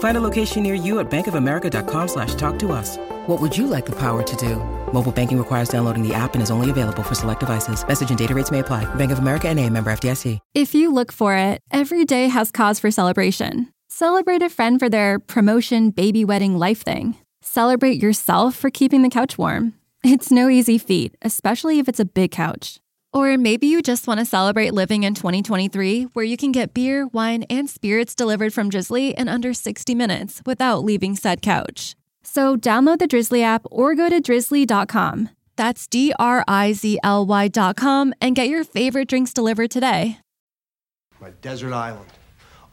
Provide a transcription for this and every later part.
Find a location near you at bankofamerica.com slash talk to us. What would you like the power to do? Mobile banking requires downloading the app and is only available for select devices. Message and data rates may apply. Bank of America and a member FDIC. If you look for it, every day has cause for celebration. Celebrate a friend for their promotion, baby wedding, life thing. Celebrate yourself for keeping the couch warm. It's no easy feat, especially if it's a big couch. Or maybe you just want to celebrate living in 2023, where you can get beer, wine, and spirits delivered from Drizly in under 60 minutes without leaving said couch. So download the Drizly app or go to drizly.com. That's D R I Z L Y.com and get your favorite drinks delivered today. My desert island.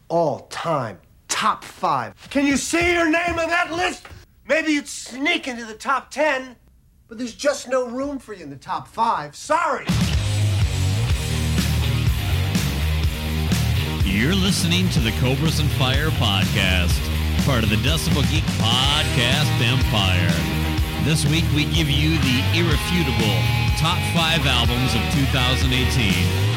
All time top five. Can you see your name on that list? Maybe you'd sneak into the top ten, but there's just no room for you in the top five. Sorry. You're listening to the Cobras and Fire podcast, part of the Decibel Geek podcast empire. This week we give you the irrefutable top five albums of 2018.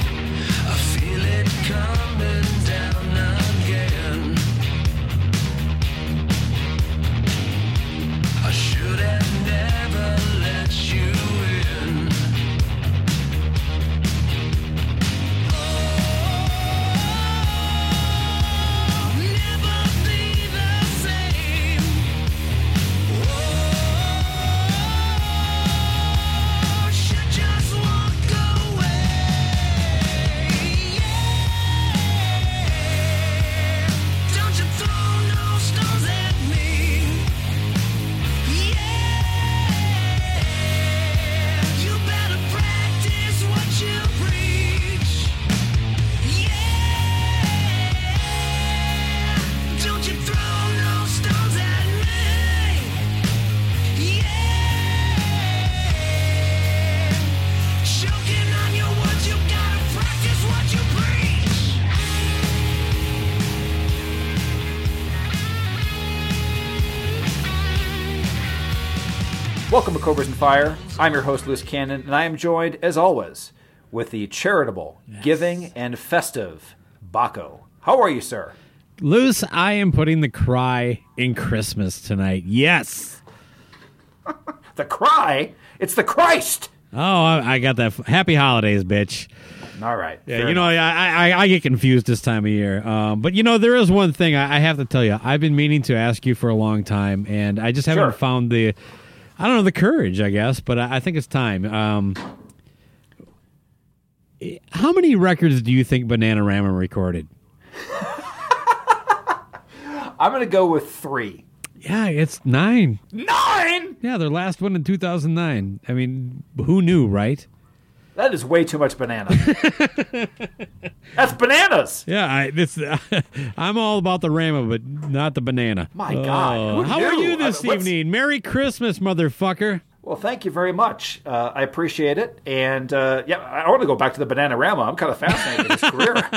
Cobras and Fire. I'm your host, Luce Cannon, and I am joined, as always, with the charitable, giving, and festive Baco. How are you, sir? Luce, I am putting the cry in Christmas tonight. Yes. The cry? It's the Christ! Oh, I, I got that. Happy holidays, bitch. All right. Yeah, you know. I, I I get confused this time of year. Um, but you know, there is one thing I, I have to tell you. I've been meaning to ask you for a long time, and I just haven't Sure. found the, I don't know, the courage. I guess, but I, I think it's time. Um, how many records do you think Bananarama recorded? I'm going to go with three. Yeah, it's nine. Nine? Yeah, their last one in 2009. I mean, who knew, right? That is way too much banana. That's bananas. Yeah, I, this, I'm all about the Rama, but not the banana. My God, Oh, how are you this I- evening? Merry Christmas, motherfucker. Well, thank you very much. Uh, I appreciate it. And uh, yeah, I want to go back to the Bananarama. I'm kind of fascinated with his career.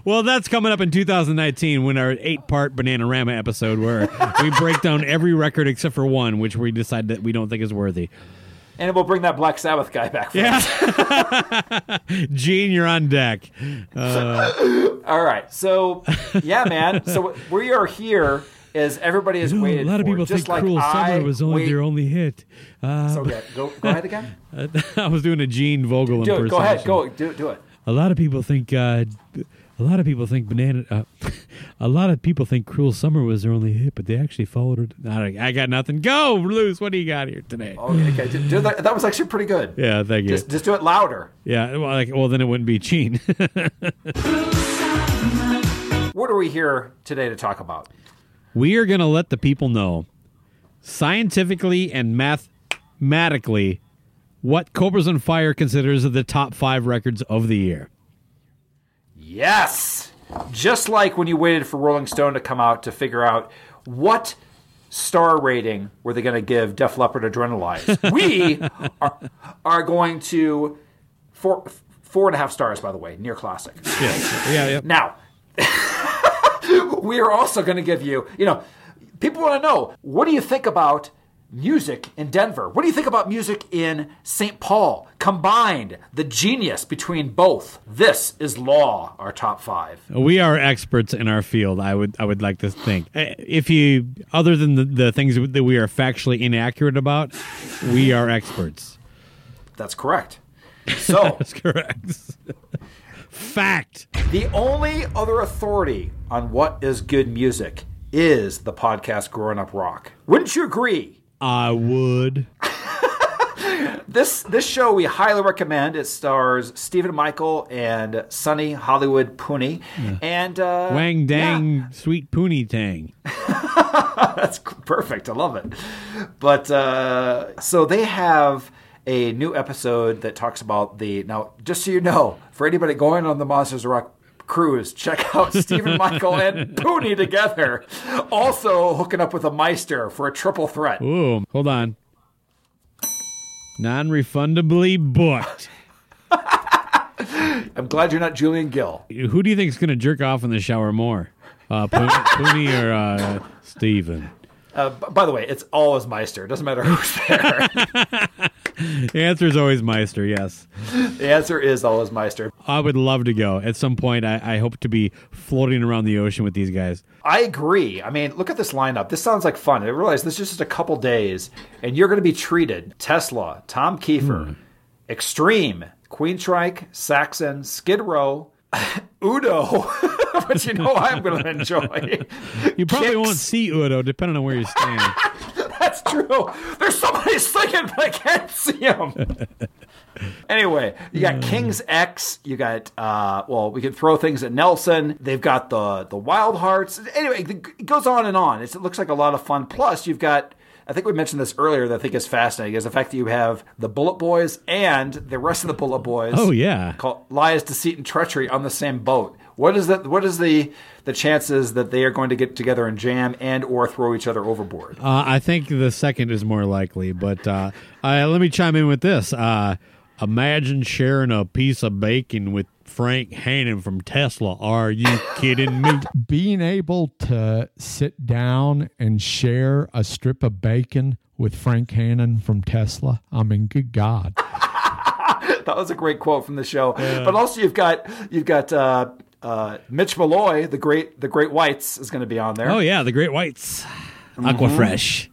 Well, that's coming up in 2019 when our eight-part Bananarama episode where we break down every record except for one, which we decide that we don't think is worthy. And we'll bring that Black Sabbath guy back. For Yeah. Gene, you're on deck. Uh, All right. So, yeah, man. So we are here as everybody has you know, waited a lot of for, people just think like Cruel I Summer was only wait- their only hit. Uh, So yeah, go go ahead again. I was doing a Gene Vogel Do impersonation. it. Go ahead. Go do do it. A lot of people think. Uh, a lot of people think banana. Uh, A lot of people think Cruel Summer was their only hit, but they actually followed it. I, I got nothing. Go, Luce. What do you got here today? Okay, okay. do that, that was actually pretty good. Yeah, thank you. Just, just do it louder. yeah, well, like, well, then it wouldn't be Gene. What are we here today to talk about? we are going to let the people know scientifically and mathematically what Cobras on Fire considers the top five records of the year. Yes! Just like when you waited for Rolling Stone to come out to figure out what star rating were they going to give Def Leppard Adrenalize, we are, are going to four four and a half stars. By the way, near classic. Yeah, yeah, yeah. Now, we are also going to give you, you know, people want to know what do you think about music in Denver? What do you think about music in St. Paul? Combined, the genius between both. This is Law, our top five. We are experts in our field. I would I would like to think. Eh, If you other than the, the things that we are factually inaccurate about, we are experts. That's correct. So, That's correct. Fact. the only other authority on what is good music is the podcast Growing Up Rock. Wouldn't you agree? I would. This this show we highly recommend. It stars Stephen Michael and Sonny Hollywood Pooney, and uh, Wang dang, yeah, sweet poony tang. that's perfect. I love it. But uh, so they have a new episode that talks about the now. Just so you know, for anybody going on the Monsters of Rock cruise, check out Stephen Michael and Pooney together. Also hooking up with a Meister for a triple threat. Ooh, hold on. Non-refundably booked. I'm glad you're not Julian Gill. Who do you think is going to jerk off in the shower more, uh, Pooney, Pooney or uh, Steven? Uh, by the way, it's always Meister. It doesn't matter who's there. The answer is always Meister. Yes. the answer is always Meister. I would love to go. At some point, I, I hope to be floating around the ocean with these guys. I agree. I mean, look at this lineup. This sounds like fun. I realize this is just a couple days, and you're going to be treated. Tesla, Tom Kiefer, hmm. Extreme, Queensryche, Saxon, Skid Row, Udo, which you know I'm going to enjoy. You probably Kix. won't see Udo, depending on where you stand. True. There's somebody singing, but I can't see him. anyway, you got King's X. You got uh, well, we can throw things at Nelson. They've got the the Wild Hearts. Anyway, it goes on and on. It's, it looks like a lot of fun. Plus, you've got. I think we mentioned this earlier. That I think is fascinating is the fact that you have the Bullet Boys and the rest of the Bullet Boys. Oh, yeah. called Lies, Deceit, and Treachery on the same boat. What is that? What is the the chances that they are going to get together and jam and or throw each other overboard? Uh, I think the second is more likely, but uh, uh, let me chime in with this. Uh, imagine sharing a piece of bacon with Frank Hannon from Tesla. Are you kidding me? being able to sit down and share a strip of bacon with Frank Hannon from Tesla. I mean, good God. that was a great quote from the show. But also you've got you've got uh, uh, Mitch Malloy, the great the Great Whites, is going to be on there. Oh, yeah, the Great Whites. Aquafresh.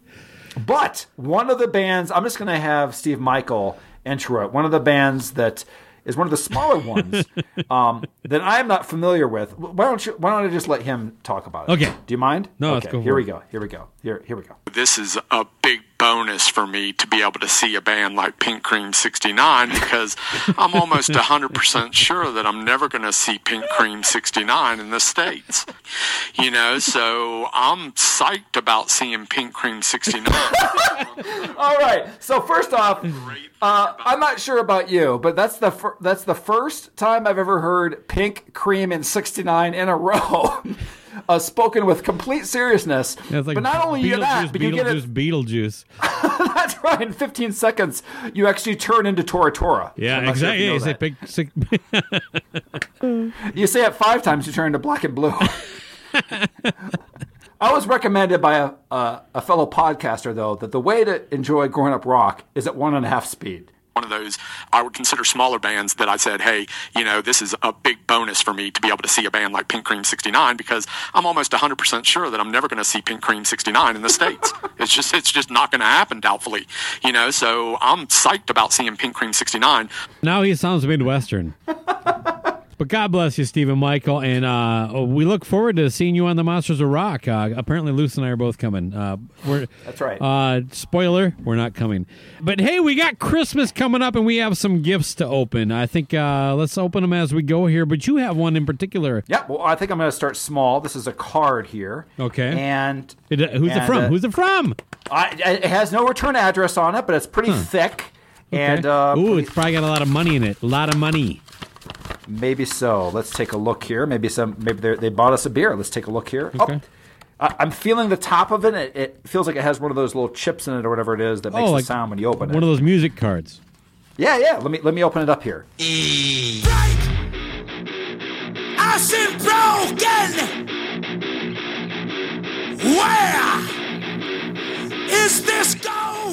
But one of the bands, I'm just going to have Steve Michael intro it. One of the bands that is one of the smaller ones um, that I'm not familiar with. Why don't you? Why don't I just let him talk about it? Okay. Do you mind? No, Okay. let's go Here we it. go. Here we go. Here here we go. this is a big bonus for me to be able to see a band like Pink Cream 69 because I'm almost 100% sure that I'm never going to see Pink Cream 69 in the States. You know, so I'm psyched about seeing Pink Cream 69. All right. So first off, uh, I'm not sure about you, but that's the fir- that's the first time I've ever heard Pink Cream in '69 in a row, uh, spoken with complete seriousness. Yeah, like but not only you get that, but you get it. Beetlejuice. That's right. In 15 seconds, you actually turn into Tora Tora. Yeah, not sure exactly. you know Yeah, that. big, sick, You say it five times, you turn into black and blue. I was recommended by a, a, a fellow podcaster, though, that the way to enjoy growing up rock is at one and a half speed. One of those I would consider smaller bands that I said, hey, you know, this is a big bonus for me to be able to see a band like Pink Cream 69 because I'm almost 100% sure that I'm never going to see Pink Cream 69 in the States. it's just, it's just not going to happen, doubtfully. You know, so I'm psyched about seeing Pink Cream 69. now he sounds Midwestern. But God bless you, Stephen Michael, and uh, we look forward to seeing you on the Monsters of Rock. Uh, apparently, Luce and I are both coming. Uh, we're That's right. Uh, spoiler: we're not coming. But hey, we got Christmas coming up, and we have some gifts to open. I think uh, let's open them as we go here. But you have one in particular. Yeah, well, I think I'm going to start small. This is a card here. Okay. And It- uh, who's it from? who's it from? I, it has no return address on it, but it's pretty thick. And uh, Ooh, it's probably got a lot of money in it. A lot of money. Maybe so. Let's take a look here. Maybe some. Maybe they they bought us a beer. Let's take a look here. Okay. Oh, I- I'm feeling the top of it. it. It feels like it has one of those little chips in it or whatever it is that makes oh, the sound when you open one it. One of those music cards. Yeah, yeah. Let me let me open it up here. Break! I said broken! Where is this going?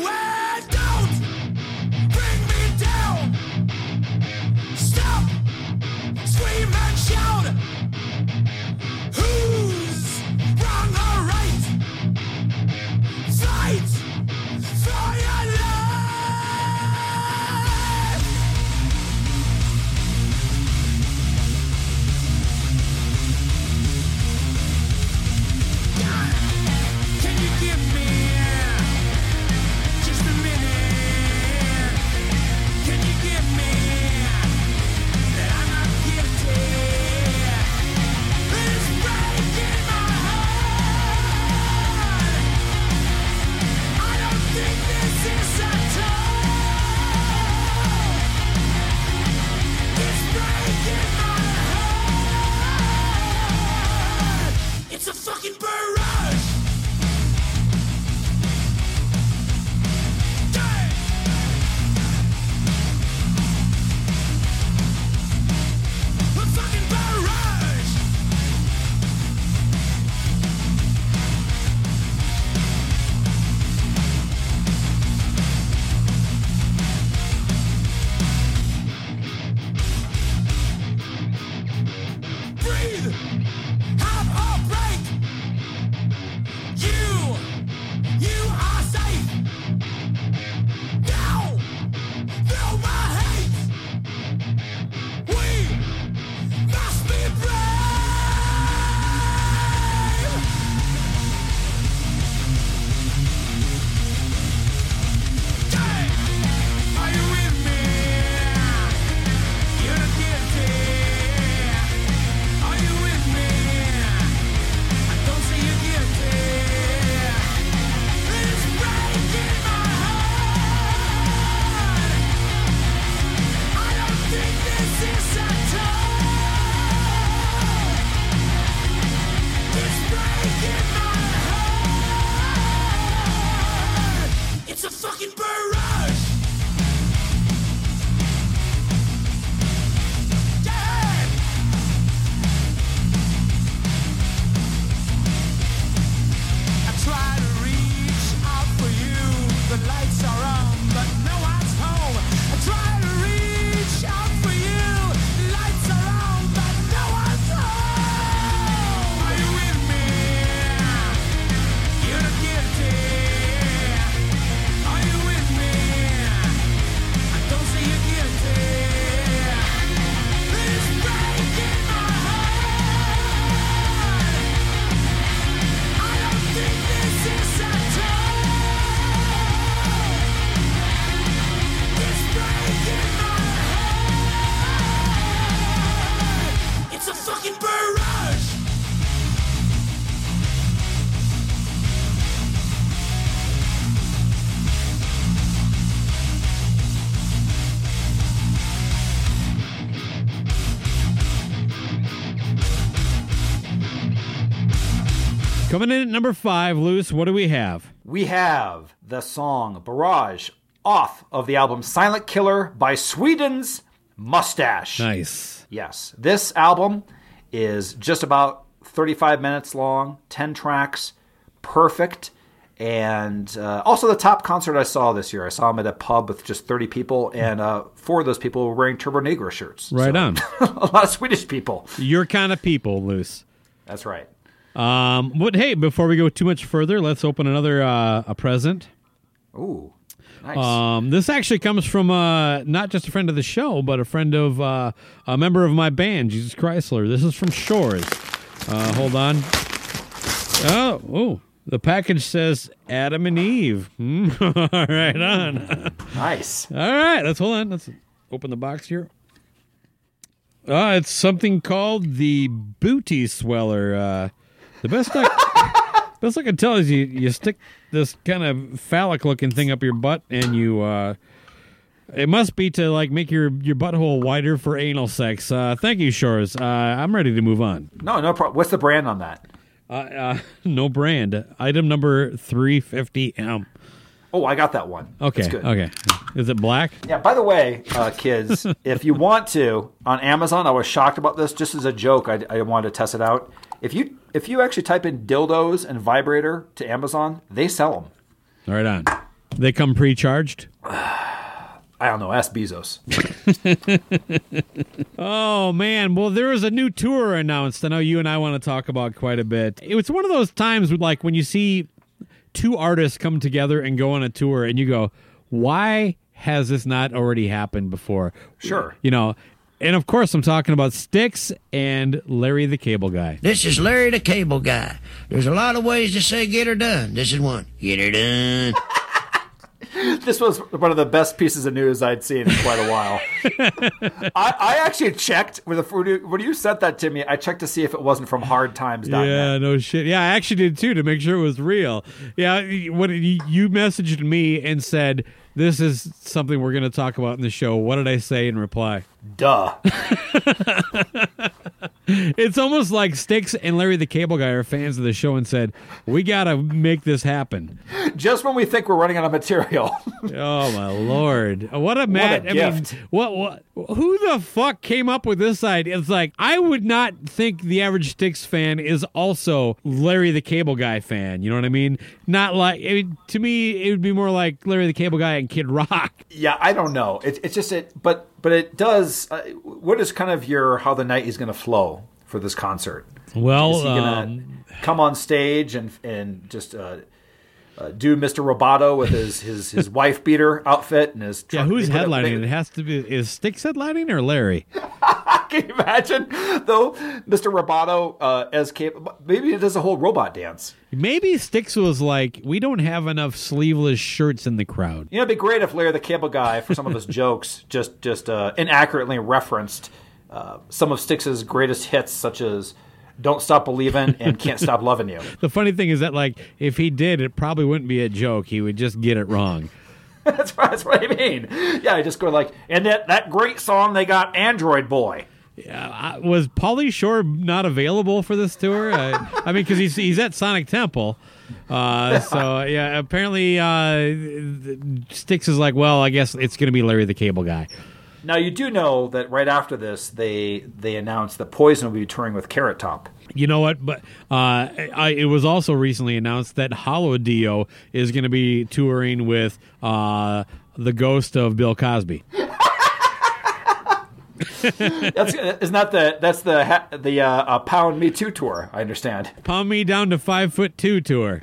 Coming in at number five, Luce. What do we have? We have the song Barrage off of the album Silent Killer by Sweden's Mustasch. Nice. Yes. This album is just about 35 minutes long, 10 tracks, perfect. And uh, also the top concert I saw this year. I saw him at a pub with just 30 people, and uh, four of those people were wearing Turbo Negro shirts. Right So, on. a lot of Swedish people. Your kind of people, Luce. That's right. Um, but hey, before we go too much further, let's open another uh, a present. Ooh. Nice. Um, this actually comes from uh, not just a friend of the show, but a friend of uh, a member of my band, Jesus Chrysler. This is from Shores. Uh, hold on. Oh, oh, the package says Adam and Eve. Hmm. All right, on. Nice. All right, let's hold on. Let's open the box here. Uh, it's something called the booty sweller. Uh, the best I, best I can tell is you, you stick this kind of phallic looking thing up your butt and you uh, it must be to like make your your butthole wider for anal sex. Uh, thank you, Shores. Uh, I'm ready to move on. No, no problem. What's the brand on that? Uh, uh, no brand. Item number 350M. Oh, I got that one. Okay. That's good. Okay. Is it black? Yeah, by the way, uh, kids, if you want to, on Amazon, I was shocked about this just as a joke. I, I wanted to test it out. If you if you actually type in dildos and vibrator to Amazon, they sell them. Right on. They come pre-charged. I don't know. Ask Bezos. Oh man, well there is a new tour announced. I know you and I want to talk about quite a bit. It was one of those times with like when you see two artists come together and go on a tour and you go, "Why has this not already happened before?" Sure. You know, and of course I'm talking about Styx and Larry the Cable Guy. This is Larry the Cable Guy. There's a lot of ways to say get her done. This is one. Get her done. This was one of the best pieces of news I'd seen in quite a while. I, I actually checked with the when you- sent that to me. I checked to see if it wasn't from HardTimes.net. Yeah, no shit. Yeah, I actually did too to make sure it was real. Yeah, what you you messaged me and said this is something we're going to talk about in the show. What did I say in reply? Duh. It's almost like Styx and Larry the Cable Guy are fans of the show and said, "We got to make this happen." Just when we think we're running out of material. Oh my lord! What a mad! a I mean, gift. what what? Who the fuck came up with this idea? It's like I would not think the average Styx fan is also Larry the Cable Guy fan. You know what I mean? Not like I mean, to me, it would be more like Larry the Cable Guy and Kid Rock. yeah, I don't know. It, it's just it, but but it does. Uh, what is kind of your how the night is going to flow for this concert? Well, Is he gonna um, come on stage and and just uh, uh, do Mr. Roboto with his his, his wife beater outfit and his yeah, who's they put a headlining? It has to be is Styx headlining or Larry? Can you imagine though, Mr. Roboto uh, as capable? Maybe he does a whole robot dance. Maybe Styx was like, we don't have enough sleeveless shirts in the crowd. You know, it'd be great if Larry the Cable Guy, for some of his jokes, just just uh, inaccurately referenced uh, some of Styx's greatest hits, such as "Don't Stop Believing" and "Can't Stop Loving You." The funny thing is that, like, if he did, it probably wouldn't be a joke. He would just get it wrong. that's, what, that's what I mean. Yeah, I just go like, and that that great song they got, "Android Boy." Uh, was Pauly Shore not available for this tour? Uh, I mean, because he's he's at Sonic Temple. Uh, so yeah, apparently uh, Styx is like, well, I guess it's going to be Larry the Cable Guy. Now you do know that right after this, they they announced that Poison will be touring with Carrot Top. You know what? But uh, I, it was also recently announced that Hollow Dio is going to be touring with uh, the ghost of Bill Cosby. That's isn't that the that's the the uh, uh, Pound Me Too tour? I understand. Pound me down to five foot two tour.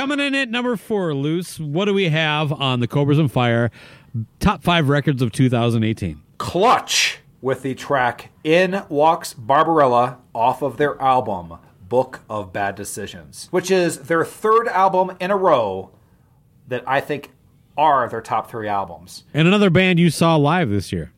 Coming in at number four, Luce, what do we have on the Cobras and Fire top five records of 2018? Clutch with the track In Walks Barbarella off of their album Book of Bad Decisions, which is their third album in a row that I think are their top three albums. And another band you saw live this year.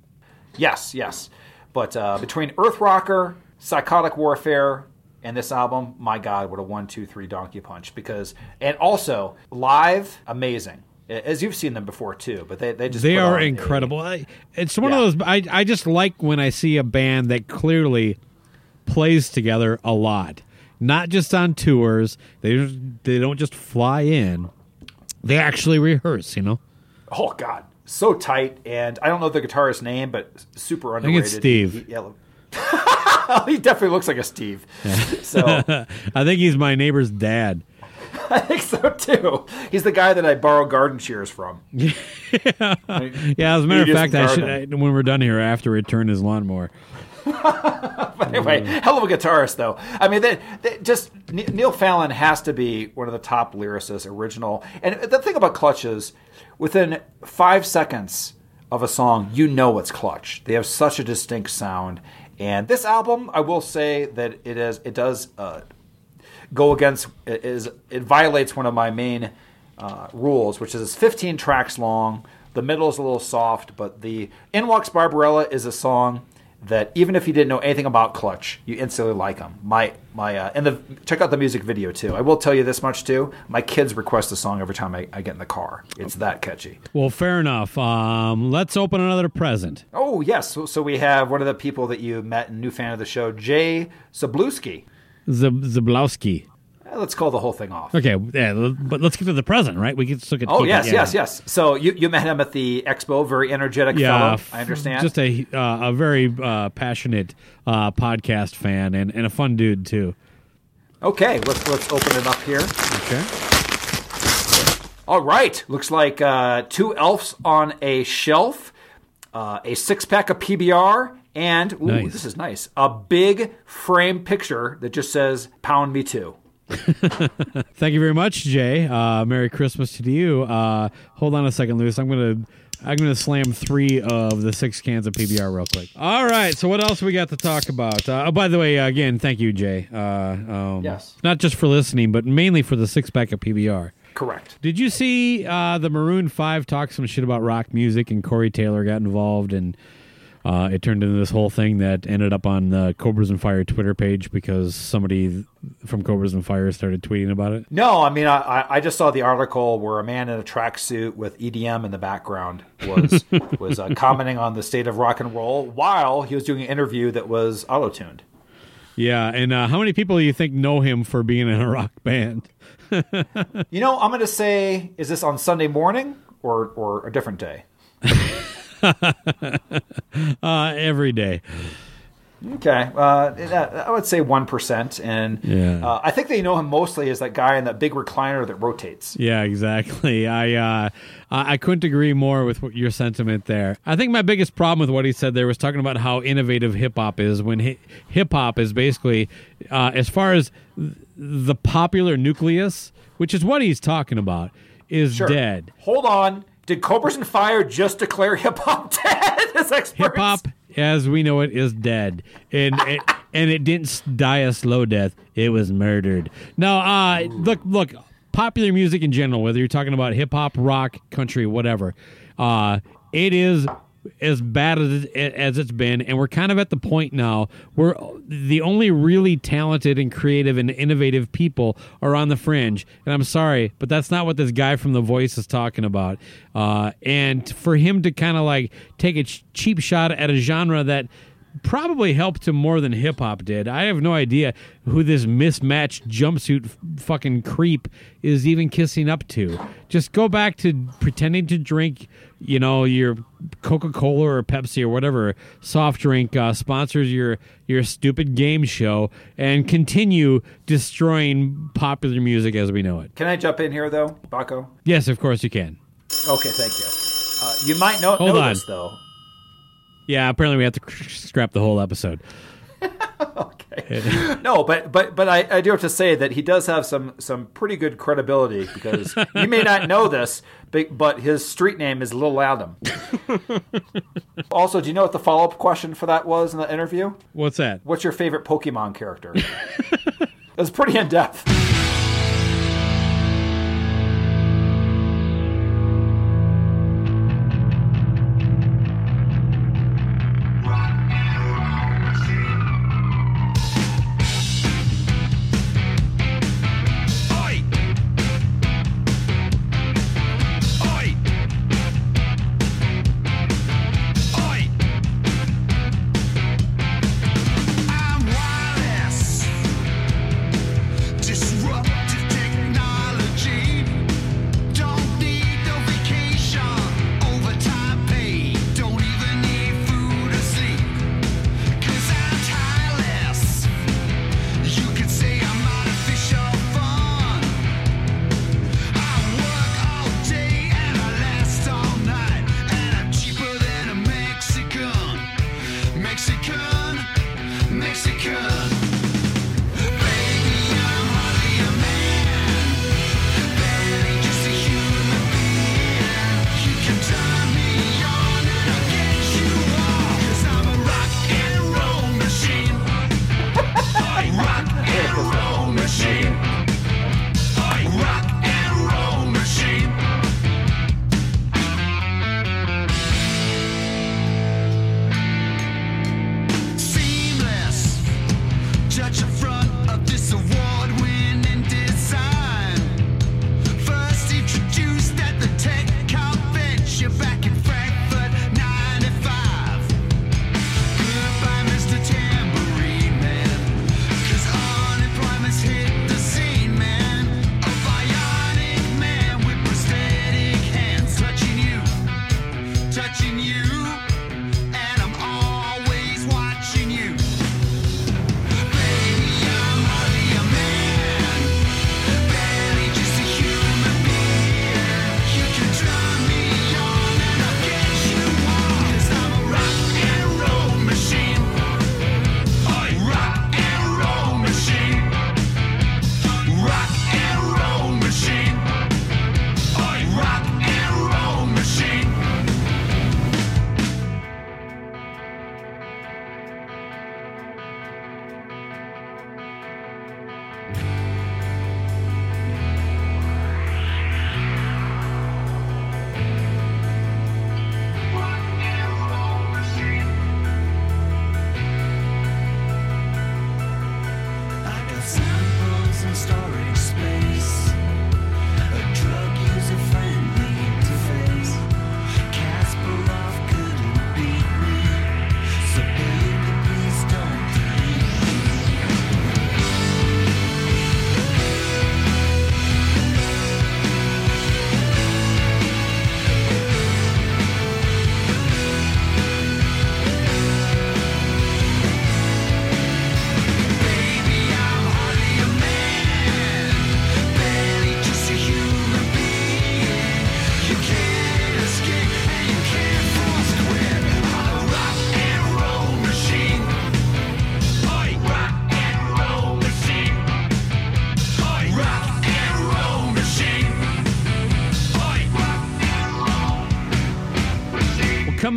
Yes, yes. But uh, between Earth Rocker, Psychotic Warfare, and this album, my God, what a one, two, three donkey punch. Because and also live, amazing. As you've seen them before too, but they they just they are a- incredible. I, it's one Yeah. of those. I I just like when I see a band that clearly plays together a lot, not just on tours. They they don't just fly in. They actually rehearse. You know. Oh God, so tight. And I don't know the guitarist's name, but super underrated. think underrated. it's Steve. He, yeah. he definitely looks like a Steve. So I think he's my neighbor's dad. I think so too. He's the guy that I borrow garden shears from. Yeah, Yeah. as a matter of fact, I should. I, when we're done here, I have to return his lawnmower. But anyway, hell of a guitarist, though. I mean, they, they just Neil Fallon has to be one of the top lyricists, original. And the thing about Clutch is, within five seconds of a song, you know it's Clutch. They have such a distinct sound. And this album, I will say that it is it does uh, go against it is it violates one of my main uh, rules, which is it's 15 tracks long. The middle is a little soft, but the In Walks Barbarella is a song that even if you didn't know anything about Clutch, you instantly like them. My my uh, and the check out the music video too. I will tell you this much too. My kids request the song every time I, I get in the car. It's that catchy. Well, fair enough. Um, let's open another present. Oh yes, so, so we have one of the people that you met, and new fan of the show, Jay Zabluski. Zab- Zablowski. Let's call the whole thing off. Okay, yeah, but let's get to the present, right? We can still get. Oh keep it, yes, yeah. yes, yes. So you, you met him at the expo, very energetic Yeah, fellow. f- I understand. Just a uh, a very uh, passionate uh, podcast fan and, and a fun dude too. okay, let's let's open it up here. Okay. All right, looks like uh, two elves on a shelf, uh, a six pack of PBR, and ooh, Nice. this is nice. A big frame picture that just says "Pound Me Too." Thank you very much, Jay. Uh, Merry Christmas to you. Uh, hold on a second, Luce. I'm gonna I'm gonna slam three of the six cans of PBR real quick. All right. So what else we got to talk about? Uh, oh, by the way, again, thank you, Jay. Uh, um, Yes. Not just for listening, but mainly for the six pack of PBR. Correct. Did you see uh, the Maroon Five talk some shit about rock music and Corey Taylor got involved and Uh, it turned into this whole thing that ended up on the Cobras and Fire Twitter page because somebody from Cobras and Fire started tweeting about it. No, I mean, I, I- I just saw the article where a man in a tracksuit with EDM in the background was was uh, commenting on the state of rock and roll while he was doing an interview that was auto tuned. Yeah, and uh, how many people do you think know him for being in a rock band? You know, I'm going to say, is this on Sunday morning or or a different day? uh, every day. Okay, uh, I would say one percent, and Yeah. uh, I think they know him mostly as that guy in that big recliner that rotates. Yeah, exactly. I uh, I couldn't agree more with what your sentiment there. I think my biggest problem with what he said there was talking about how innovative hip hop is. When hi- hip hop is basically, uh, as far as the popular nucleus, which is what he's talking about, is Sure. dead. Hold on, did Cobras and Fire just declare hip hop dead? As experts? Hip hop, as we know it, is dead, and it, and it didn't die a slow death. It was murdered. No, uh, look, look. Popular music in general, whether you're talking about hip hop, rock, country, whatever, uh, it is as bad as it, as it's been, and we're kind of at the point now where the only really talented and creative and innovative people are on the fringe. And I'm sorry, but that's not what this guy from The Voice is talking about. Uh, and for him to kind of like take a ch- cheap shot at a genre that probably helped him more than hip hop did. I have no idea who this mismatched jumpsuit f- fucking creep is even kissing up to. Just go back to pretending to drink, you know, your Coca Cola or Pepsi or whatever soft drink uh, sponsors your your stupid game show, and continue destroying popular music as we know it. Can I jump in here though, Baco? Yes, of course you can. Okay, thank you. Uh, you might know, Hold know this though. Yeah, apparently we have to scrap the whole episode. Okay. No, but but but I, I do have to say that he does have some some pretty good credibility because you may not know this, but, but his street name is Lil Adam. also, do you know what the follow up question for that was in the interview? What's that? What's your favorite Pokemon character? it was pretty in depth.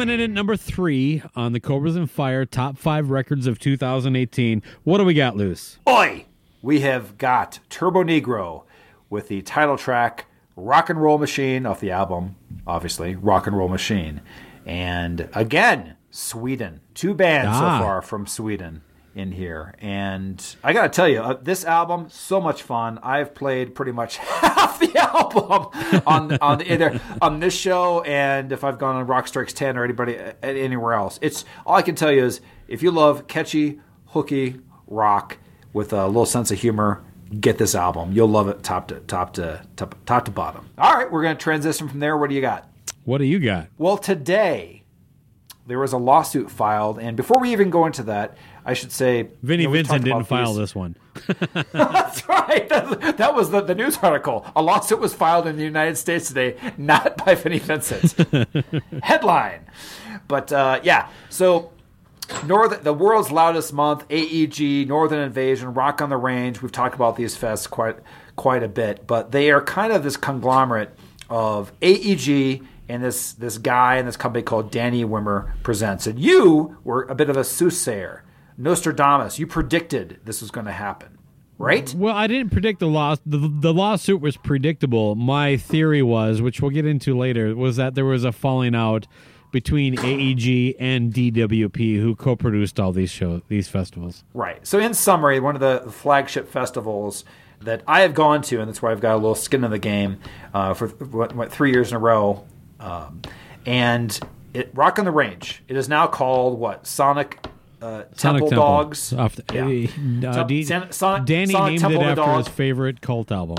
Coming in at number three on the Cobras and Fire top five records of 2018. What do we got, Luce? Oi! We have got Turbonegro with the title track Rock and Roll Machine off the album, obviously, Rock and Roll Machine. And again, Sweden. Two bands Ah. so far from Sweden in here. And I got to tell you, uh, this album, so much fun. I've played pretty much half the album on, on either on this show and if I've gone on Rock Strikes 10 or anybody uh, anywhere else. It's all I can tell you is if you love catchy, hooky rock with a little sense of humor, get this album. You'll love it top to top to top, top to bottom. All right, we're going to transition from there. What do you got? What do you got? Well, today there was a lawsuit filed, and before we even go into that, I should say Vinnie you know, Vincent didn't file these- this one. That's right. That, that was the, the news article. A lawsuit was filed in the United States today, not by Vinnie Vincent. Headline. But uh, yeah, so North, the world's loudest month, AEG, Northern Invasion, Rock on the Range. We've talked about these fests quite quite a bit, but they are kind of this conglomerate of AEG and this this guy and this company called Danny Wimmer presents. And you were a bit of a soothsayer, Nostradamus. You predicted this was going to happen, right? Well, I didn't predict the law. The, the lawsuit was predictable. My theory was, which we'll get into later, was that there was a falling out between AEG and DWP, who co-produced all these shows, these festivals. Right. So, in summary, one of the flagship festivals that I have gone to, and that's why I've got a little skin in the game uh, for what, what, three years in a row, um, and it Rock on the Range. It is now called what Sonic. Uh, Sonic Temple, Temple. Dogs. The- Yeah. uh, D- San- Sonic- Danny Sonic named Temple it after his favorite cult album.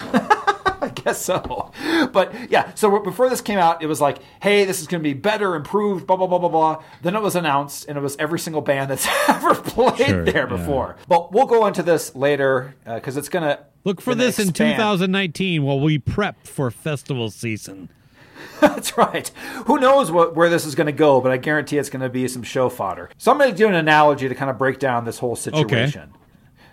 I guess so. But yeah, so before this came out, it was like, hey, this is going to be better, improved, blah, blah, blah, blah, blah. Then it was announced, and it was every single band that's ever played Sure, there yeah. before. But we'll go into this later because it's going to. Look for this in 2019 while we prep for festival season. That's right. Who knows what, where this is going to go, but I guarantee it's going to be some show fodder. So I'm going to do an analogy to kind of break down this whole situation. Okay.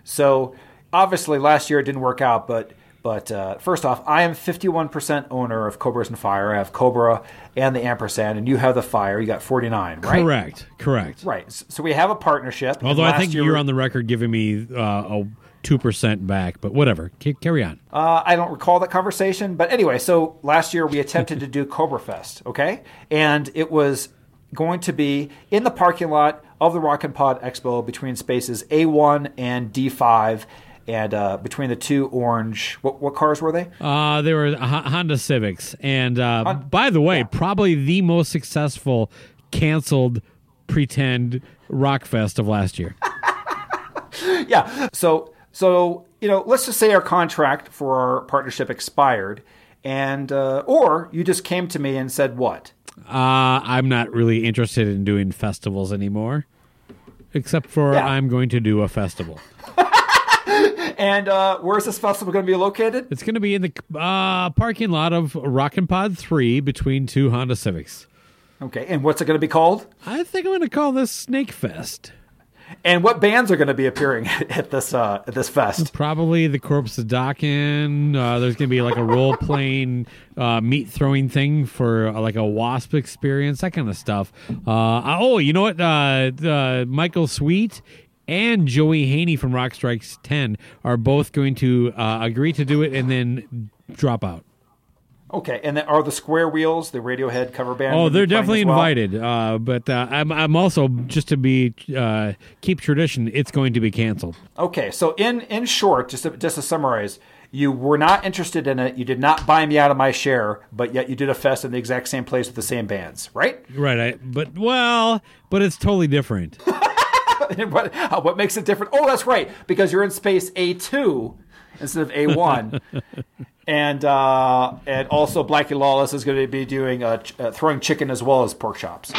So obviously last year it didn't work out, but but uh, first off, I am 51% owner of Cobras and Fire. I have Cobra and the Ampersand, and you have the Fire. You got 49, right? Correct. Correct. Right. So we have a partnership. Although I think year you're on the record giving me uh, a two percent back, but whatever. C- carry on. Uh, I don't recall that conversation, but anyway, so last year we attempted to do Cobra Fest, okay, and it was going to be in the parking lot of the Rock and Pod Expo between spaces A1 and D5, and uh, between the two orange. What, what cars were they? Uh, they were H- Honda Civics, and uh, by the way, probably the most successful canceled pretend rock fest of last year. yeah. So so you know, let's just say our contract for our partnership expired, and uh, or you just came to me and said what? Uh, I'm not really interested in doing festivals anymore, except for Yeah. I'm going to do a festival. And uh, where's this festival going to be located? It's going to be in the uh, parking lot of Rockin' Pod 3 between two Honda Civics. Okay, and what's it going to be called? I think I'm going to call this Snake Fest. And what bands are going to be appearing at this uh, at this fest? Probably the Corpse of Dawkins. Uh, there's going to be like a role playing uh, meat throwing thing for uh, like a W.A.S.P. experience, that kind of stuff. Uh, oh, you know what? Uh, uh, Michael Sweet and Joey Haney from Rock Strikes 10 are both going to uh, agree to do it and then drop out. Okay, and then are the Square Wheels the Radiohead cover band? Oh, they're definitely well? invited. Uh, but uh, I'm I'm also just to be uh, keep tradition. It's going to be canceled. Okay, so in in short, just to, just to summarize, you were not interested in it. You did not buy me out of my share, but yet you did a fest in the exact same place with the same bands, right? Right. I, but well, but it's totally different. what, uh, what makes it different? Oh, that's right, because you're in space A two instead of A one. And uh, and also Blackie Lawless is going to be doing uh, uh, throwing chicken as well as pork chops.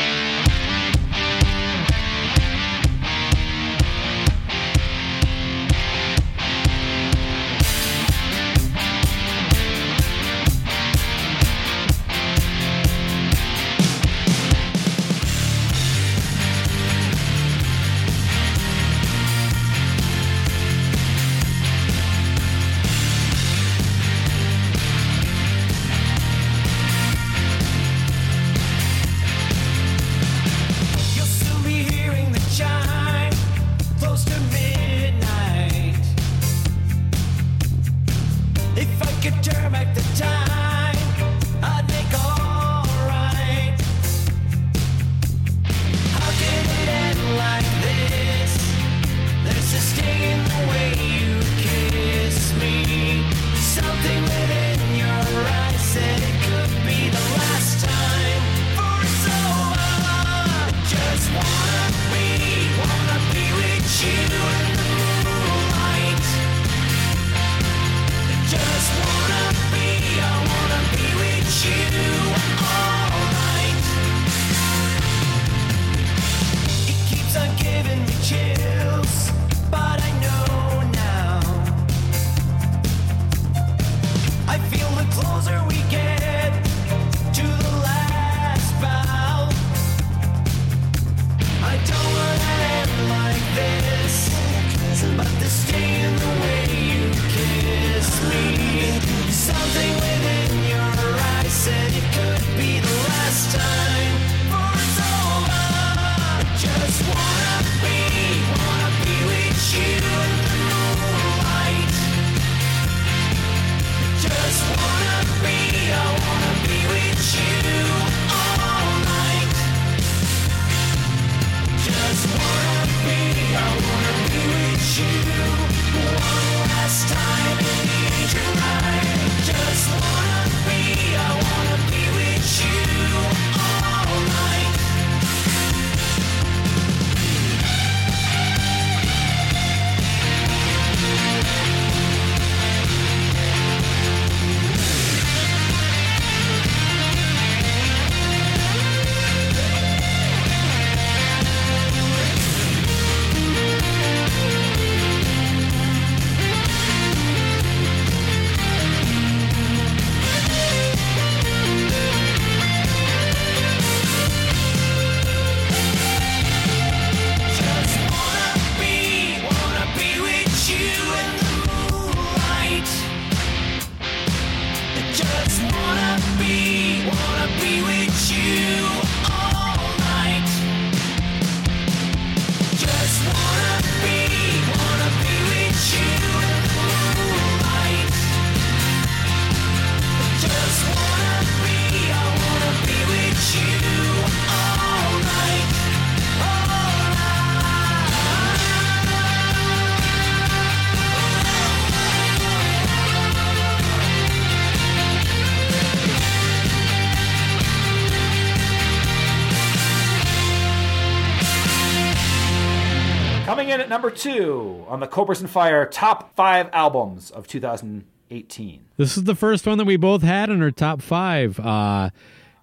Number two on the Cobras and Fire top five albums of 2018. This is the first one that we both had in our top five. Uh,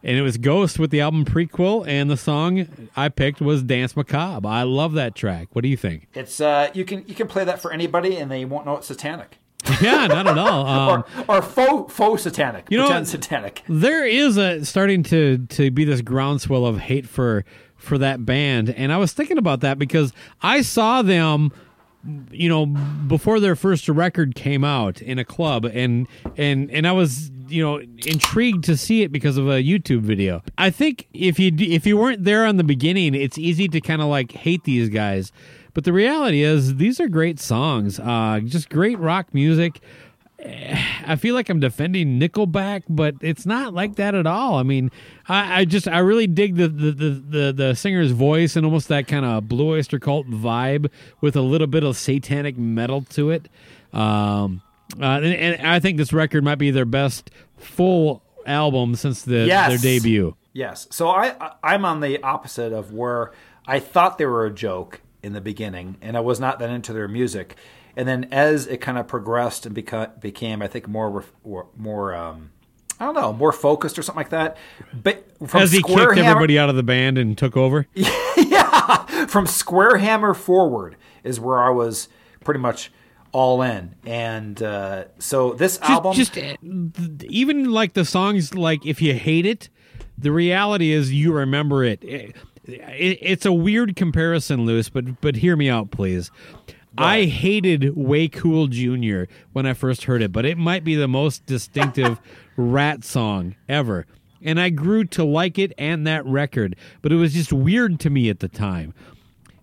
and it was Ghost with the album Prequelle, and the song I picked was Dance Macabre. I love that track. What do you think? It's uh, you can you can play that for anybody and they won't know it's satanic yeah, not at all. Um, or or faux faux satanic. You know satanic. there is a starting to to be this groundswell of hate for for that band. And i was thinking about that because i saw them you know before their first record came out in a club. And and and i was you know intrigued to see it because of a youtube video. I think if you if you weren't there on the beginning it's easy to kind of like hate these guys. But the reality is these are great songs. Uh just great rock music I feel like I'm defending Nickelback, but it's not like that at all. I mean, I, I just I really dig the the, the the the singer's voice and almost that kind of Blue Oyster Cult vibe with a little bit of satanic metal to it. Um, uh, and, and I think this record might be their best full album since the, Yes. their debut. Yes. So I, I I'm on the opposite of where I thought they were a joke in the beginning, and I was not that into their music. And then as it kind of progressed and beca- became, I think, more more um, I don't know, more focused or something like that. But from As he Square kicked Hammer- everybody out of the band and took over. yeah, from Square Hammer forward is where I was pretty much all in. And uh, so this just, album, just uh, even like the songs like if you hate it the reality is you remember it, It- it- it's a weird comparison Lewis but but hear me out please I hated Way Cool Jr. when I first heard it, but it might be the most distinctive Ratt song ever. And I grew to like it and that record, but it was just weird to me at the time.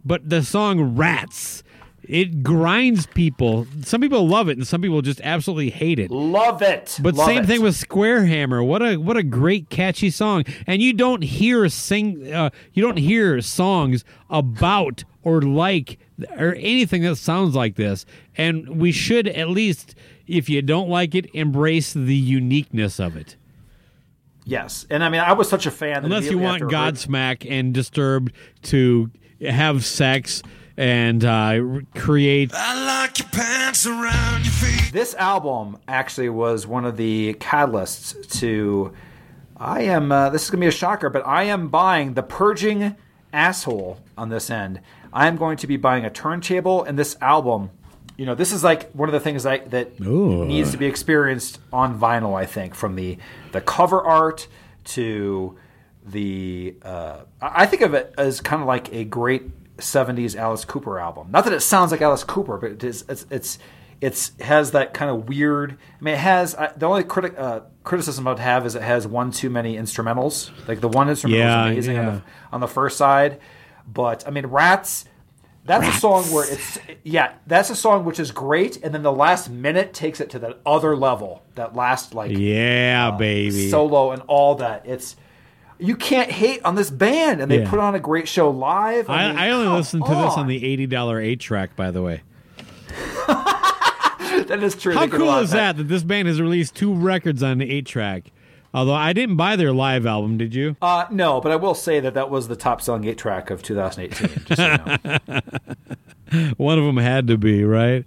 But the song Rats, it grinds people. Some people love it and some people just absolutely hate it. love it. But Love same it. thing with Square Hammer. What a what a great catchy song. And you don't hear sing uh, you don't hear songs about or like or anything that sounds like this. And we should at least if you don't like it embrace the uniqueness of it. Yes, and I mean, I was such a fan. Unless you want after I heard- Godsmack and Disturbed to have sex and uh, create I like your pants around your feet. This album actually was one of the catalysts to. I am. Uh, this is gonna be a shocker, but I am buying the purging asshole on this end. I am going to be buying a turntable and this album. You know, this is like one of the things I, that Ooh. needs to be experienced on vinyl. I think from the the cover art to the. Uh, I I think of it as kind of like a great '70s Alice Cooper album. Not that it sounds like Alice Cooper, but it is. It's it's it's has that kind of weird. I mean, it has uh, the only critic uh, criticism I'd have is it has one too many instrumentals. Like the one instrumental Yeah, is amazing on, the, on the first side, but I mean, Rats. That's a song where it's yeah, that's a song which is great, and then the last minute takes it to that other level. That last like Yeah, baby. solo and all that. It's you can't hate on this band, and they Yeah. put on a great show live. I, mean, I only come listened to this on the eighty dollar eight track, by the way. that is true. How They get a cool lot is of that? That this band has released two records on the eight track. Although I didn't buy their live album, did you? Uh, no, but I will say that that was the top selling eight track of 2018. Just so you know. One of them had to be right.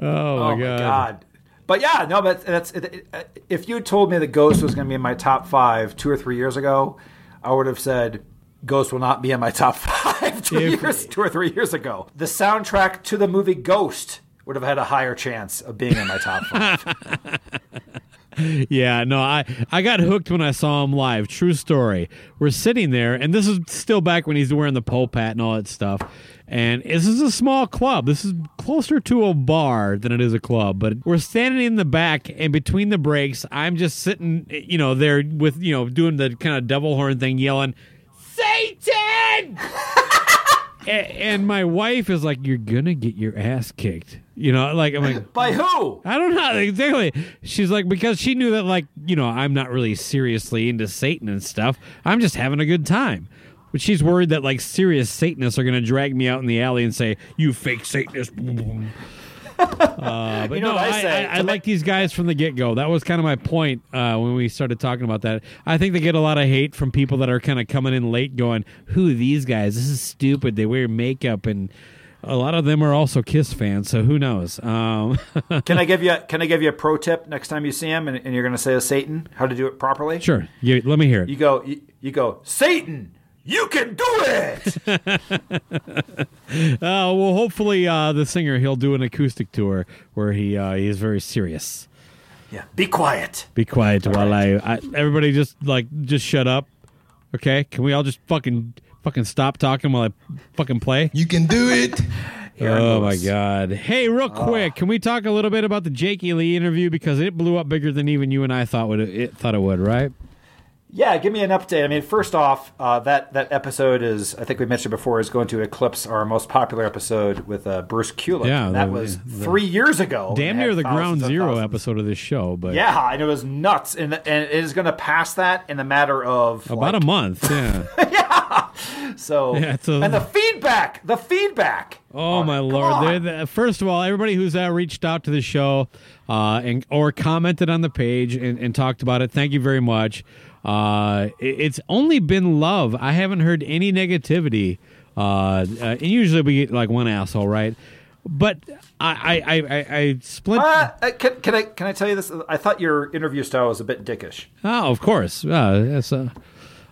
Oh, oh my god! But yeah, no, but that's it, it, uh, if you told me that Ghost was going to be in my top five two or three years ago, I would have said Ghost will not be in my top five two years, two or three years ago. The soundtrack to the movie Ghost would have had a higher chance of being in my top five. Yeah, no, I I got hooked when I saw him live. True story. We're sitting there, and this is still back when he's wearing the pole hat and all that stuff. And this is a small club. This is closer to a bar than it is a club. But we're standing in the back, and between the breaks, I'm just sitting, you know, there with you know doing the kind of devil horn thing, yelling, "Satan!" And my wife is like, "You're gonna get your ass kicked." You know, like I'm like, By who? I don't know exactly. She's like because she knew that like you know I'm not really seriously into Satan and stuff. I'm just having a good time. But she's worried that like serious Satanists are going to drag me out in the alley and say you fake Satanist. Uh, but You know no, I I? I, I like these guys from the get go. That was kind of my point uh, when we started talking about that. I think they get a lot of hate from people that are kind of coming in late, going, "Who are these guys? This is stupid. They wear makeup and." A lot of them are also Kiss fans, so who knows? Um, Can I give you Can I give you a pro tip next time you see him, and, and you're going to say a Satan? How to do it properly? sure, you, let me hear it. You go. You, you go. Satan, you can do it. Uh, well, hopefully, uh, the singer he'll do an acoustic tour where he uh, he is very serious. yeah. Be quiet. Be quiet while I, I everybody just like just shut up. Okay, can we all just fucking fucking stop talking while I fucking play? You can do it. oh my god! Hey, real quick, can we talk a little bit about the Jakey Lee interview because it blew up bigger than even you and I thought would it thought it would, right? Yeah, give me an update. I mean, first off, uh, that that episode is I think we mentioned before is going to eclipse our most popular episode with uh, Bruce Kulick. Yeah, that the- was the- three years ago. Damn near the ground thousands and zero thousands. episode of this show, but Yeah, and it was nuts, and and it is going to pass that in a matter of about like, a month. Yeah. So Yeah, a- and the feedback, the feedback. Oh my lord! the- first of all, everybody who's uh, reached out to the show uh, and or commented on the page and, and talked about it, thank you very much. Uh, it- it's only been love. I haven't heard any negativity. Uh, uh, and usually we get like one asshole, right? But I I I, I, split. Uh, uh, can, can I can I tell you this? I thought your interview style was a bit dickish. Oh, of course. Uh, that's, uh,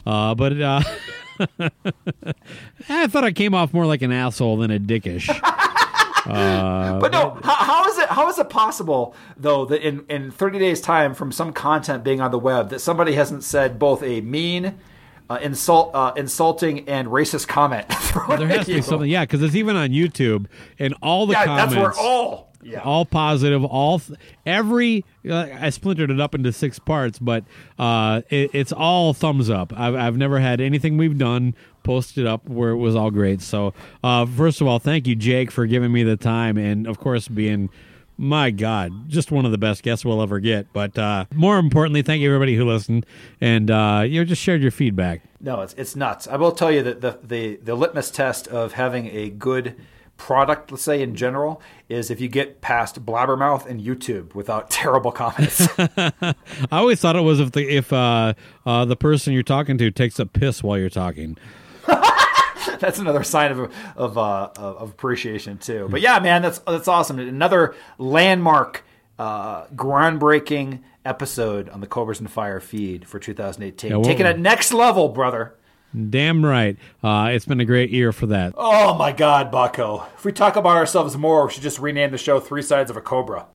uh, but uh, I thought I came off more like an asshole than a dickish. Uh, But no, how, how is it? How is it possible though that in in 30 days time from some content being on the web that somebody hasn't said both a mean, uh, insult, uh, insulting, and racist comment? There has to be something, yeah, because it's even on YouTube and all the Yeah, comments. that's where all. Yeah. all positive, all th- every. Uh, I splintered it up into six parts, but uh, it, it's all thumbs up. I've I've never had anything we've done posted up where it was all great. So uh, first of all, thank you, Jake, for giving me the time, and of course being. My God, just one of the best guests we'll ever get. But uh, more importantly, thank you everybody who listened and uh, you know just shared your feedback. No, it's it's nuts. I will tell you that the the the litmus test of having a good product, let's say in general, is if you get past Blabbermouth and YouTube without terrible comments. I always thought it was if the if uh, uh, the person you're talking to takes a piss while you're talking. that's another sign of of, uh, of appreciation too. But yeah, man, that's that's awesome. Another landmark, uh, groundbreaking episode on the Cobras and Fire feed for 2018. Yeah, well- Taking it next level, brother. Damn right. Uh, it's been a great year for that. Oh my God, Bucko! If we talk about ourselves more, we should just rename the show Three Sides of a Cobra.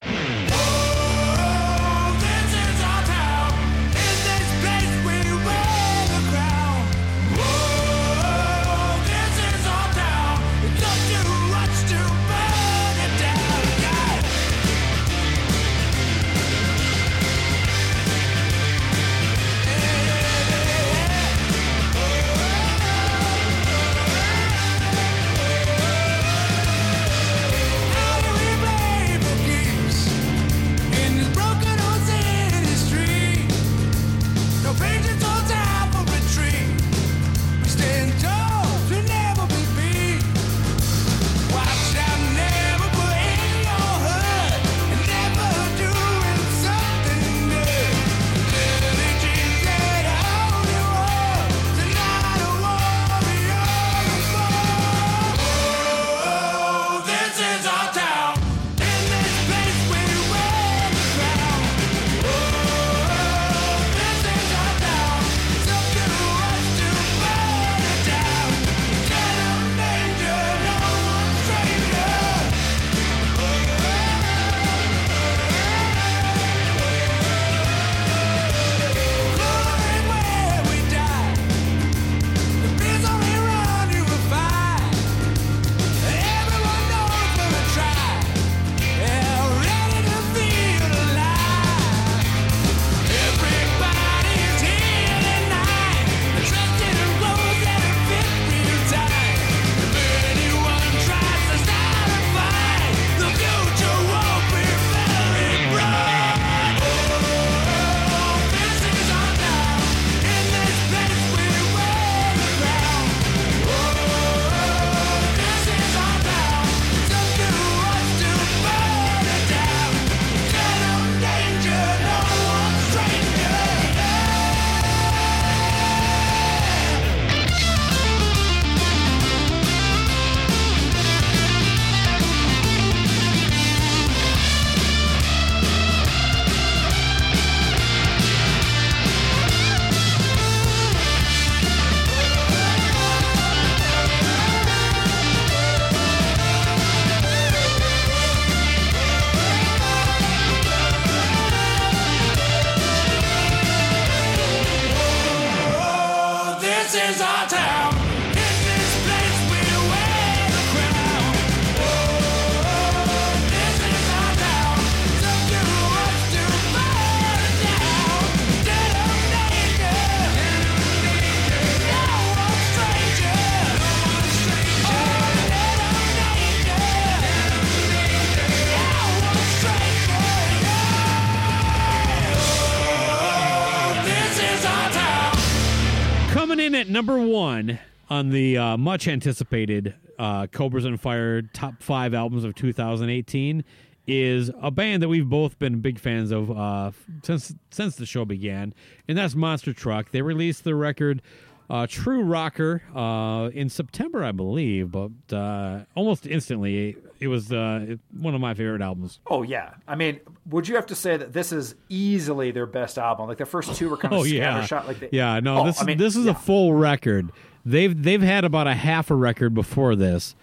On the uh, much anticipated uh, Cobras and Fire top five albums of 2018 is a band that we've both been big fans of uh, since since the show began, and that's Monster Truck. They released the record uh, True Rocker uh, in September, I believe, but uh, almost instantly it was uh, one of my favorite albums. Oh yeah, I mean, would you have to say that this is easily their best album? Like the first two were kind of Oh yeah, scattershot. Like they, yeah. No, Oh, this I mean, this is yeah. a full record. They've they've had about a half a record before this,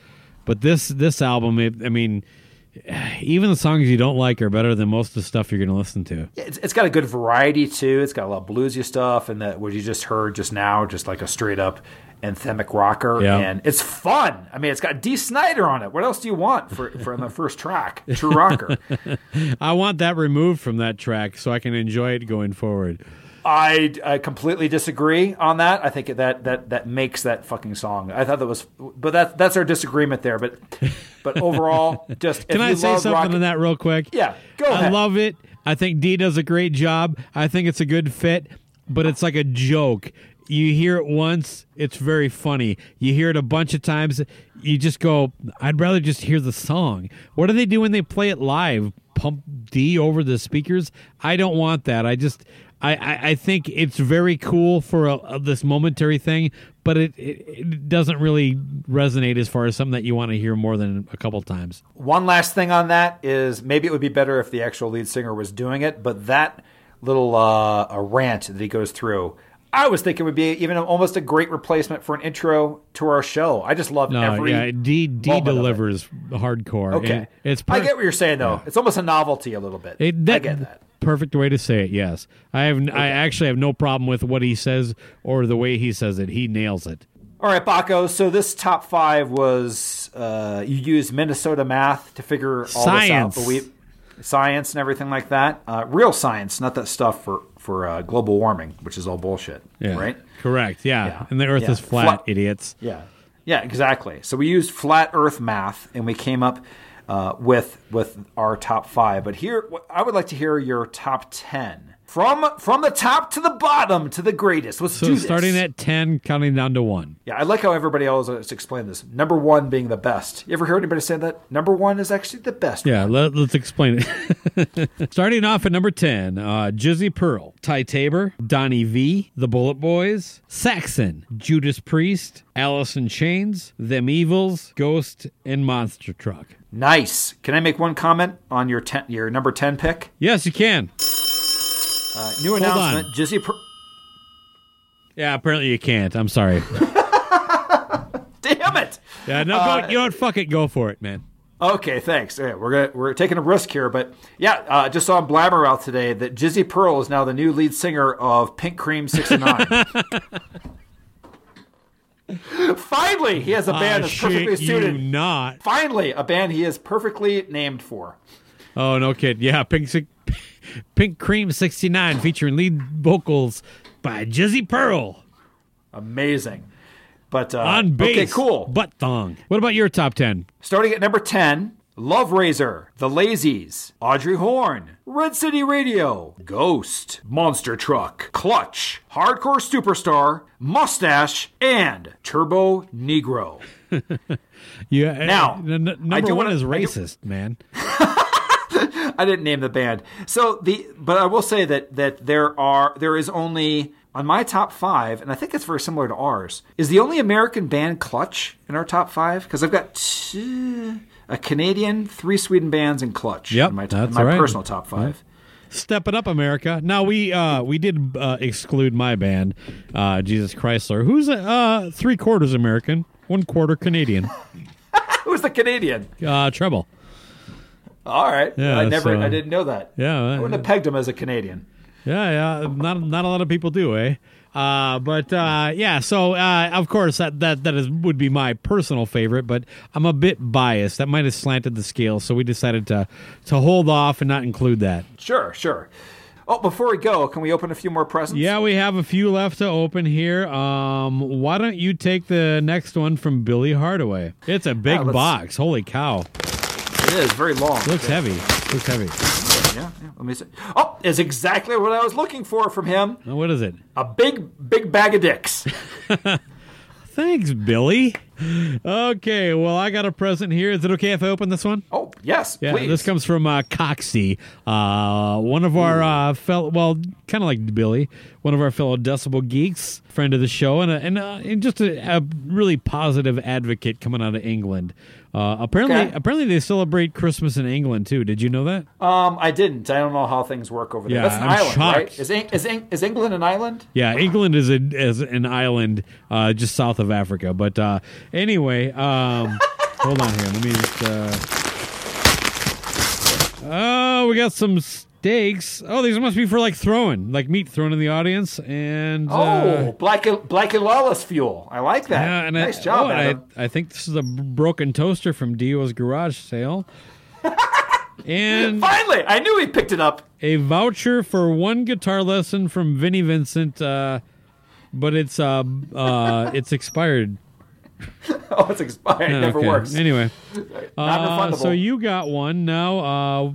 but this this album, it, I mean, even the songs you don't like are better than most of the stuff you're going to listen to. It's, it's got a good variety too. It's got a lot of bluesy stuff, and that what you just heard just now, just like a straight up anthemic rocker, Yeah. and it's fun. I mean, it's got Dee Snider on it. What else do you want for for the first track? True rocker. I want that removed from that track so I can enjoy it going forward. I, I completely disagree on that. I think that that that makes that fucking song. I thought that was, but that that's our disagreement there. But but overall, just Can I say something rock- on that real quick? Yeah, go ahead. I ahead. love it. I think Dee does a great job. I think it's a good fit, but it's like a joke. You hear it once, it's very funny. You hear it a bunch of times, you just go, I'd rather just hear the song. What do they do when they play it live? Pump Dee over the speakers? I don't want that. I just, I, I, I think it's very cool for a, a- this momentary thing, but it, it, it doesn't really resonate as far as something that you want to hear more than a couple times. One last thing on that is maybe it would be better if the actual lead singer was doing it, but that little uh, a rant that he goes through, I was thinking would be even almost a great replacement for an intro to our show. I just love No, every yeah, Dee Dee delivers hardcore. Okay, and it's I get what you're saying though. It's almost a novelty a little bit. it- I get that. Perfect way to say it. Yes, I have. I actually have no problem with what he says or the way he says it. He nails it. All right, Baco. So this top five was uh, you used Minnesota math to figure all Science. this out, but we science and everything like that. Uh, real science, not that stuff for for uh, global warming, which is all bullshit. Yeah, Right. Correct. Yeah, Yeah. and the Earth Yeah. is flat, Flat- idiots. Yeah. Yeah. Exactly. So we used flat Earth math, and we came up uh, with with our top five. But here, I would like to hear your top ten from from the top to the bottom to the greatest. Let's So do this. starting at ten, counting down to one. Yeah, I like how everybody always explain this. Number one being the best. You ever hear anybody say that? Number one is actually the best. Yeah, let, us explain it. Starting off at number 10, uh, Jizzy Pearl, Ty Tabor, Donnie V, The Bullet Boys, Saxon, Judas Priest, Alice in Chains, Them Evils, Ghost, and Monster Truck. Nice. Can I make one comment on your ten, your number ten pick? Yes, you can. Uh, new Hold announcement. on. Jizzy. Per- Yeah, apparently you can't. I'm sorry. Damn it. Yeah, no, Uh, go, you know what? Fuck it. Go for it, man. Okay, thanks. We're gonna, we're taking a risk here, but yeah, uh, just saw on Blabbermouth today that Jizzy Pearl is now the new lead singer of Pink Cream '69. Finally, he has a band Ah, that's perfectly suited. not. Finally, a band he is perfectly named for. Oh, no kid. Yeah, Pink, Pink Cream 69 featuring lead vocals by Jizzy Pearl Amazing. But uh, on bass. Okay, cool. Butt thong. What about your top 10? Starting at number 10, Love Razor, The Lazys, Audrey Horne, Red City Radio, Ghost, Monster Truck, Clutch, Hardcore Superstar, Mustasch, and Turbo Negro. Yeah, Now, n- n- number one wanna- is I do- racist, man. I didn't name the band. So the but I will say that that there are there is only on my top five, and I think it's very similar to ours. Is the only American band Clutch in our top five? Because I've got two, a Canadian, three Sweden bands, and Clutch. Yep, in my, top, that's my right. personal top five. Step it up, America. Now we uh we did uh, exclude my band, uh, Jesus Chrysler, who's uh three quarters American, one quarter Canadian. Who's the Canadian? Uh, Treble. All right, Yeah, I never, so- I didn't know that. Yeah, I wouldn't have pegged him as a Canadian. Yeah, yeah. Not not a lot of people do, eh? Uh, but uh, yeah, so uh, of course that that that is would be my personal favorite, but I'm a bit biased. That might have slanted the scale, so we decided to to hold off and not include that. Sure, sure. Oh, before we go, can we open a few more presents? Yeah, we have a few left to open here. Um, why don't you take the next one from Billy Hardaway? It's a big Yeah, box. Holy cow! It is very long. Looks heavy. Looks heavy. Yeah, yeah. Let me see. Oh, is exactly what I was looking for from him. Now, What is it? A big, big bag of dicks. Thanks, Billy. Okay, well, I got a present here. Is it okay if I open this one? Oh, yes, Yeah, please. this comes from uh, Coxie, uh, one of our uh, fellow, well, kind of like Billy, one of our fellow Decibel geeks, friend of the show, and a, and, uh, and just a, a really positive advocate coming out of England. Uh, apparently, Okay. apparently they celebrate Christmas in England too. Did you know that? Um, I didn't. I don't know how things work over there. Yeah, That's an I'm island, shocked. right? Is, is, is England an island? Yeah, England is a is an island uh, just south of Africa. But uh, anyway, um, hold on here. Let me just. Uh... Oh, we got some steaks. Oh, these must be for like throwing, like meat thrown in the audience. And Oh, uh, black and, black and lawless fuel. I like that. yeah, and nice I, job, oh, Adam. I, I think this is a broken toaster from Dio's garage sale. and Finally, I knew he picked it up. a voucher for one guitar lesson from Vinnie Vincent, uh, but it's uh, uh, it's expired. Oh, it's expired. It never Okay. works. Anyway, uh, so you got one now. Uh,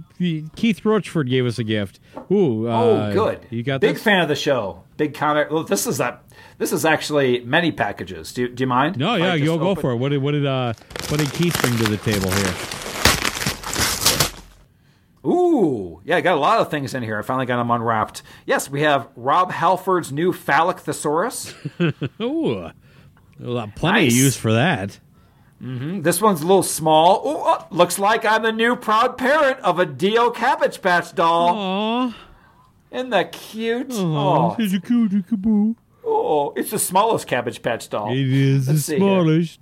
Keith Roachford gave us a gift. Ooh, uh, Oh, good. You got big this? fan of the show. Big comment. Well, this is that. This is actually many packages. Do, do you mind? No, yeah, just go go for it. What did what did uh what did Keith bring to the table here? Ooh, yeah, I got a lot of things in here. I finally got them unwrapped. Yes, we have Rob Halford's new phallic thesaurus. Ooh, well, uh, plenty Nice. of use for that. Mm-hmm. This one's a little small. Ooh, oh, looks like I'm the new proud parent of a Dio Cabbage Patch doll. Aw, Isn't that cute? aw, Oh, it's a cootie caboo. oh, it's the smallest Cabbage Patch doll. It is the Let's here. smallest.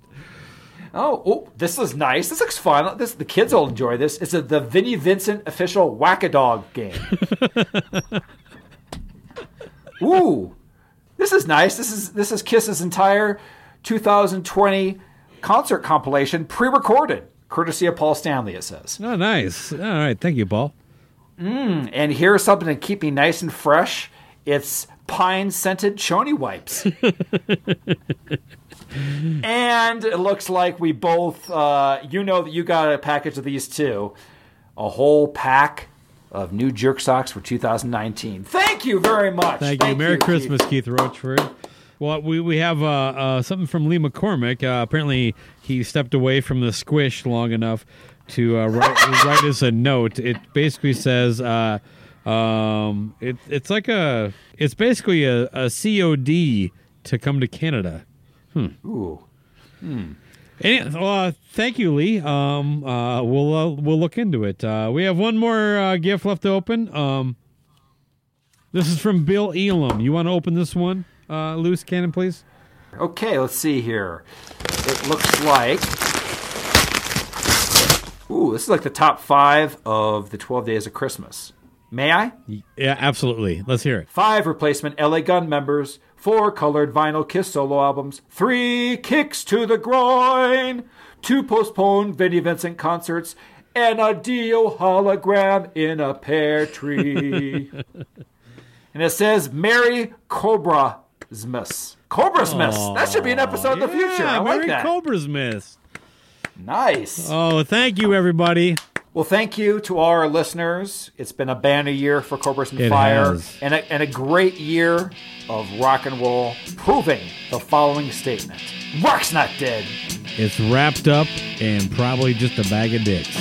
Oh, oh, this is nice. This looks fun. This the kids will enjoy this. It's a, the Vinnie Vincent official Whack a Dog game. Ooh, this is nice. This is this is Kiss's entire 2020 concert compilation, pre-recorded, courtesy of Paul Stanley. It says. Oh, nice. All right, thank you, Paul. And here's something to keep me nice and fresh. It's pine scented choni wipes. and it looks like we both, uh, you know that you got a package of these too. A whole pack of new jerk socks for 2019. Thank you very much. Thank, you. Merry Keith. Christmas, Keith Roachford. Well, we, we have uh, uh, something from Lee McCormick. Uh, apparently, he stepped away from the squish long enough to uh, write, write us a note. It basically says uh, um, it, it's like a it's basically a, a COD to come to Canada. Ooh. Any, uh, thank you, Lee. Um, uh, we'll uh, we'll look into it. Uh, we have one more uh, gift left to open. Um, this is from Bill Elam. You want to open this one, uh, loose cannon, please? Okay, let's see here. It looks like. Ooh, this is like the top five of the 12 days of Christmas. May I? Yeah, absolutely. Let's hear it. Five replacement LA Gun members, four colored vinyl Kiss solo albums, three kicks to the groin, two postponed Vinnie Vincent concerts, and a Dio hologram in a pear tree. and it says Merry Cobra-smas. Cobra-smas. That should be an episode in the future. I Yeah, like that. Cobra's Miss. nice. Oh, thank you, everybody. Well, thank you to all our listeners. It's been a banner year for Cobras and It Fire, has. and a, and a great year of rock and roll, proving the following statement: Rock's not dead. It's wrapped up and probably just a bag of dicks.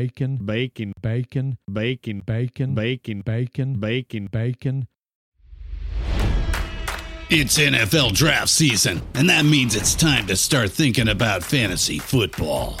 Bacon, bacon, bacon, bacon, bacon, bacon, bacon, bacon, bacon, bacon. It's NFL draft season, and that means it's time to start thinking about fantasy football.